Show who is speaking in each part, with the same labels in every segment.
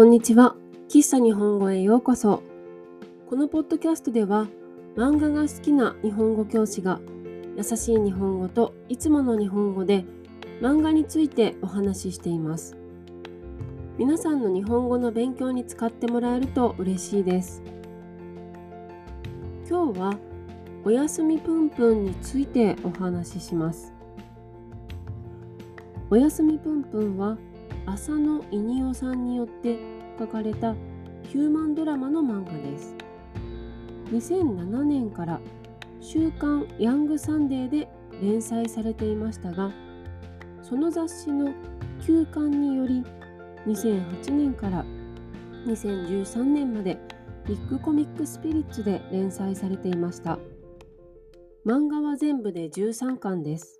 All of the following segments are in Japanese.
Speaker 1: こんにちは。喫茶日本語へようこそ。このポッドキャストでは、漫画が好きな日本語教師が、優しい日本語といつもの日本語で、漫画についてお話ししています。皆さんの日本語の勉強に使ってもらえると嬉しいです。今日は、おやすみぷんぷんについてお話しします。おやすみぷんぷんは、浅野いにおさんによって書かれたヒューマンドラマの漫画です。2007年から週刊ヤングサンデーで連載されていましたがその雑誌の休刊により2008年から2013年までビッグコミックスピリッツで連載されていました。漫画は全部で13巻です。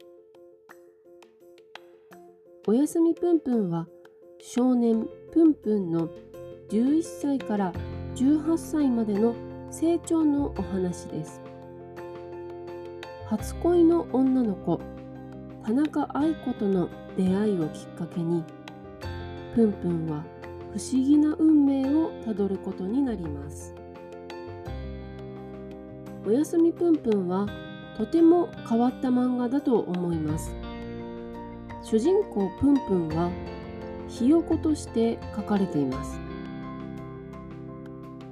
Speaker 1: おやすみぷんぷんは少年ぷんぷんの11歳から18歳までの成長のお話です。初恋の女の子田中愛子との出会いをきっかけにぷんぷんは不思議な運命をたどることになります。おやすみぷんぷんはとても変わった漫画だと思います。主人公ぷんぷんはひよことして書かれています。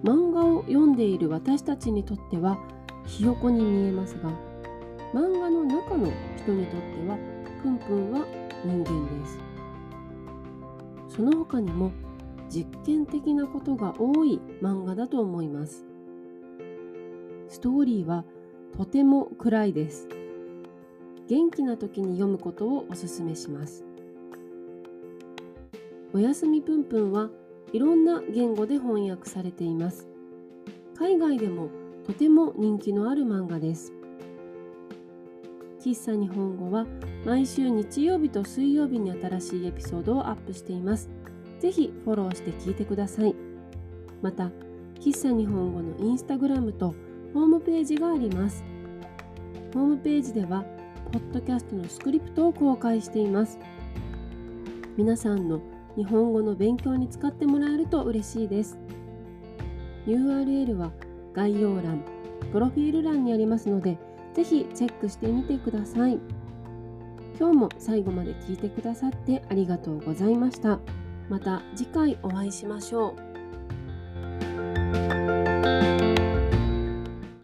Speaker 1: 漫画を読んでいる私たちにとってはひよこに見えますが漫画の中の人にとってはぷんぷんは人間です。その他にも実験的なことが多い漫画だと思います。ストーリーはとても暗いです。元気な時に読むことをおすすめします。おやすみぷんぷんはいろんな言語で翻訳されています。海外でもとても人気のある漫画です。喫茶日本語は毎週日曜日と水曜日に新しいエピソードをアップしています。ぜひフォローして聞いてください。また、喫茶日本語のインスタグラムとホームページがあります。ホームページでは、ポッドキャストのスクリプトを公開しています。皆さんの日本語の勉強に使ってもらえると嬉しいです。URL は概要欄、プロフィール欄にありますので、ぜひチェックしてみてください。今日も最後まで聞いてくださってありがとうございました。また次回お会いしましょう。